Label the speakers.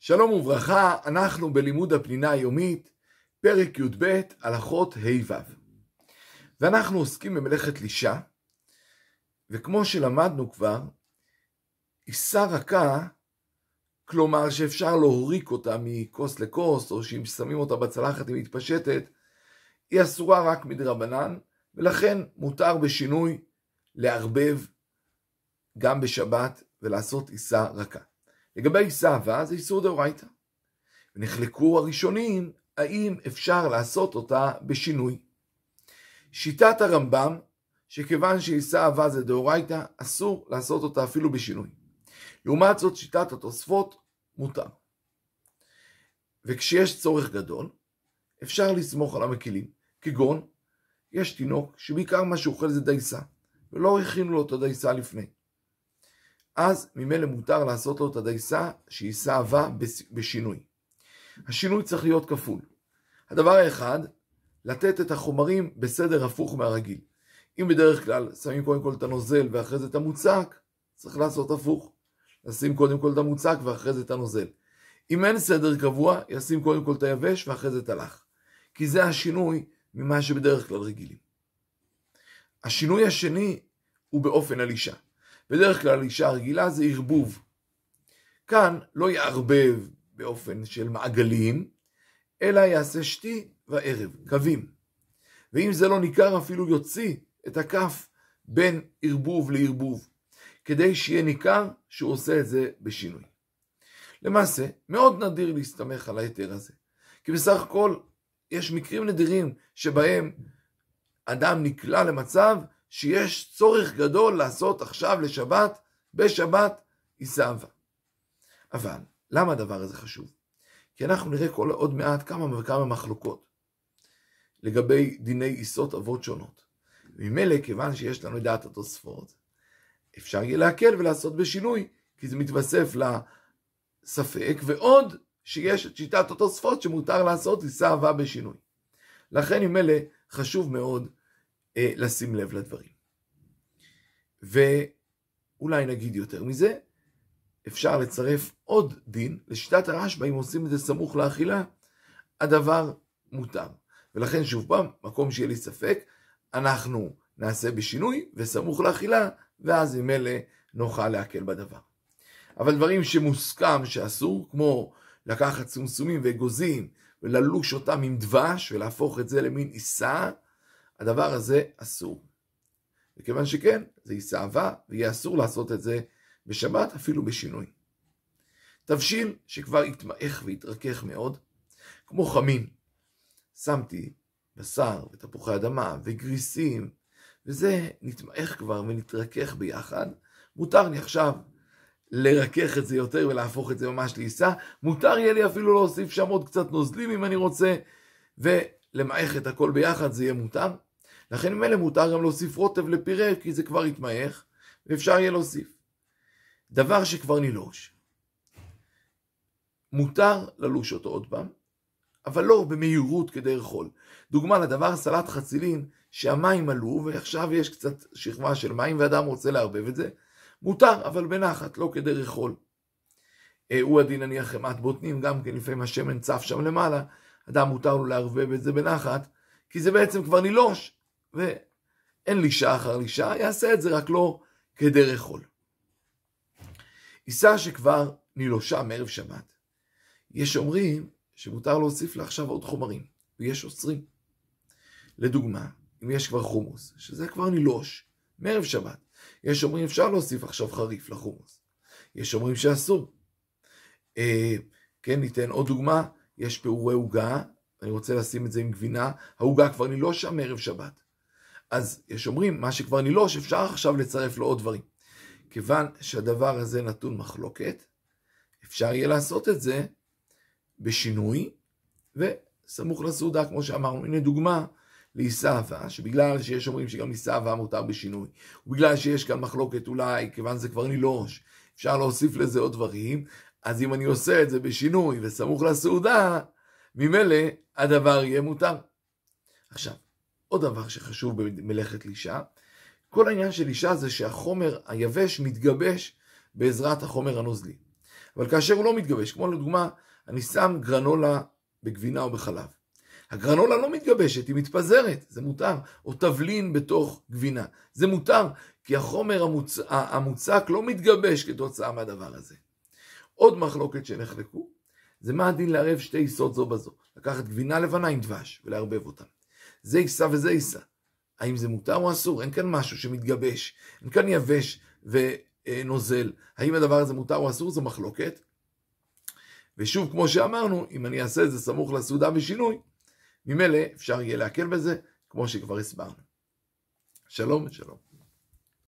Speaker 1: שלום וברכה, אנחנו בלימוד הפנינה היומית, פרק י"ב, הלכות ה'-ו'. ואנחנו עוסקים במלאכת לישה, וכמו שלמדנו כבר, עיסה רכה, כלומר שאפשר להוריק אותה מכוס לכוס, או שאם שמים אותה בצלחת היא מתפשטת, היא אסורה רק מדרבנן, ולכן מותר בשינוי לערבב גם בשבת ולעשות עיסה רכה. לגבי עבה זה איסור דאורייתא. ונחלקו הראשונים האם אפשר לעשות אותה בשינוי. שיטת הרמב"ם, שכיוון שעיסה עבה זה דאורייתא, אסור לעשות אותה אפילו בשינוי. לעומת זאת, שיטת התוספות מותר. וכשיש צורך גדול, אפשר לסמוך על המקילים, כגון, יש תינוק שבעיקר מה שהוא אוכל זה דייסה, ולא הכינו לו את הדייסה לפני. אז ממילא מותר לעשות לו את הדייסה שיישא אהבה בשינוי. השינוי צריך להיות כפול. הדבר האחד, לתת את החומרים בסדר הפוך מהרגיל. אם בדרך כלל שמים קודם כל את הנוזל ואחרי זה את המוצק, צריך לעשות הפוך. לשים קודם כל את המוצק ואחרי זה את הנוזל. אם אין סדר קבוע, ישים קודם כל את היבש ואחרי זה את הלח. כי זה השינוי ממה שבדרך כלל רגילים. השינוי השני הוא באופן הלישה. בדרך כלל אישה רגילה זה ערבוב. כאן לא יערבב באופן של מעגלים, אלא יעשה שתי וערב, קווים. ואם זה לא ניכר, אפילו יוציא את הכף בין ערבוב לערבוב, כדי שיהיה ניכר שהוא עושה את זה בשינוי. למעשה, מאוד נדיר להסתמך על ההיתר הזה, כי בסך הכל יש מקרים נדירים שבהם אדם נקלע למצב שיש צורך גדול לעשות עכשיו לשבת, בשבת, עיסאווה. אבל, למה הדבר הזה חשוב? כי אנחנו נראה כל עוד מעט כמה וכמה מחלוקות לגבי דיני עיסות אבות שונות. ממילא, כיוון שיש לנו דעת התוספות, אפשר יהיה להקל ולעשות בשינוי, כי זה מתווסף לספק, ועוד שיש את שיטת התוספות שמותר לעשות עיסה אהבה בשינוי. לכן ממילא חשוב מאוד לשים לב לדברים. ואולי נגיד יותר מזה, אפשר לצרף עוד דין, לשיטת הרשב"א, אם עושים את זה סמוך לאכילה, הדבר מותר. ולכן שוב פעם, מקום שיהיה לי ספק, אנחנו נעשה בשינוי וסמוך לאכילה, ואז עם אלה נוכל להקל בדבר. אבל דברים שמוסכם שאסור, כמו לקחת צומסומים ואגוזים וללוש אותם עם דבש ולהפוך את זה למין עיסה, הדבר הזה אסור. וכיוון שכן, זה אהבה, ויהיה אסור לעשות את זה בשבת, אפילו בשינוי. תבשיל שכבר התמעך והתרכך מאוד, כמו חמין. שמתי בשר ותפוחי אדמה וגריסים, וזה נתמעך כבר ונתרכך ביחד. מותר לי עכשיו לרכך את זה יותר ולהפוך את זה ממש לעיסה. מותר יהיה לי אפילו להוסיף שם עוד קצת נוזלים אם אני רוצה, ולמעך את הכל ביחד, זה יהיה מותר. לכן ממילא מותר גם להוסיף רוטב לפירה, כי זה כבר יתמעך, ואפשר יהיה להוסיף. דבר שכבר נילוש. מותר ללוש אותו עוד פעם, אבל לא במהירות כדרך חול. דוגמה לדבר סלט חצילין, שהמים עלו ועכשיו יש קצת שכבה של מים ואדם רוצה לערבב את זה, מותר, אבל בנחת, לא כדרך חול. אה, הוא הדין נניח חמת בוטנים, גם כן לפעמים השמן צף שם למעלה, אדם מותר לו לערבב את זה בנחת, כי זה בעצם כבר נילוש, ואין לישה אחר לישה, יעשה את זה רק לא כדרך חול. עיסה שכבר נילושה מערב שבת, יש אומרים שמותר להוסיף לה עכשיו עוד חומרים, ויש אוסרים. לדוגמה, אם יש כבר חומוס, שזה כבר נילוש מערב שבת, יש אומרים אפשר להוסיף עכשיו חריף לחומוס, יש אומרים שאסור. אה, כן, ניתן עוד דוגמה, יש פירורי עוגה, אני רוצה לשים את זה עם גבינה, העוגה כבר נילושה מערב שבת. אז יש אומרים, מה שכבר נילוש, אפשר עכשיו לצרף לו עוד דברים. כיוון שהדבר הזה נתון מחלוקת, אפשר יהיה לעשות את זה בשינוי, וסמוך לסעודה, כמו שאמרנו. הנה דוגמה לעיסאווה, שבגלל שיש אומרים שגם עיסאווה מותר בשינוי, ובגלל שיש כאן מחלוקת אולי, כיוון זה כבר נילוש, אפשר להוסיף לזה עוד דברים, אז אם אני עושה את זה בשינוי וסמוך לסעודה, ממילא הדבר יהיה מותר. עכשיו, עוד דבר שחשוב במלאכת לישה, כל העניין של אישה זה שהחומר היבש מתגבש בעזרת החומר הנוזלי. אבל כאשר הוא לא מתגבש, כמו לדוגמה, אני שם גרנולה בגבינה או בחלב. הגרנולה לא מתגבשת, היא מתפזרת, זה מותר. או תבלין בתוך גבינה, זה מותר, כי החומר המוצ... המוצק לא מתגבש כתוצאה מהדבר הזה. עוד מחלוקת שנחלקו, זה מה הדין לערב שתי עיסות זו בזו. לקחת גבינה לבנה עם דבש ולערבב אותן. זה עיסה וזה עיסה. האם זה מותר או אסור? אין כאן משהו שמתגבש, אין כאן יבש ונוזל. האם הדבר הזה מותר או אסור? זו מחלוקת. ושוב, כמו שאמרנו, אם אני אעשה את זה סמוך לסעודה בשינוי, ממילא אפשר יהיה להקל בזה, כמו שכבר הסברנו. שלום ושלום.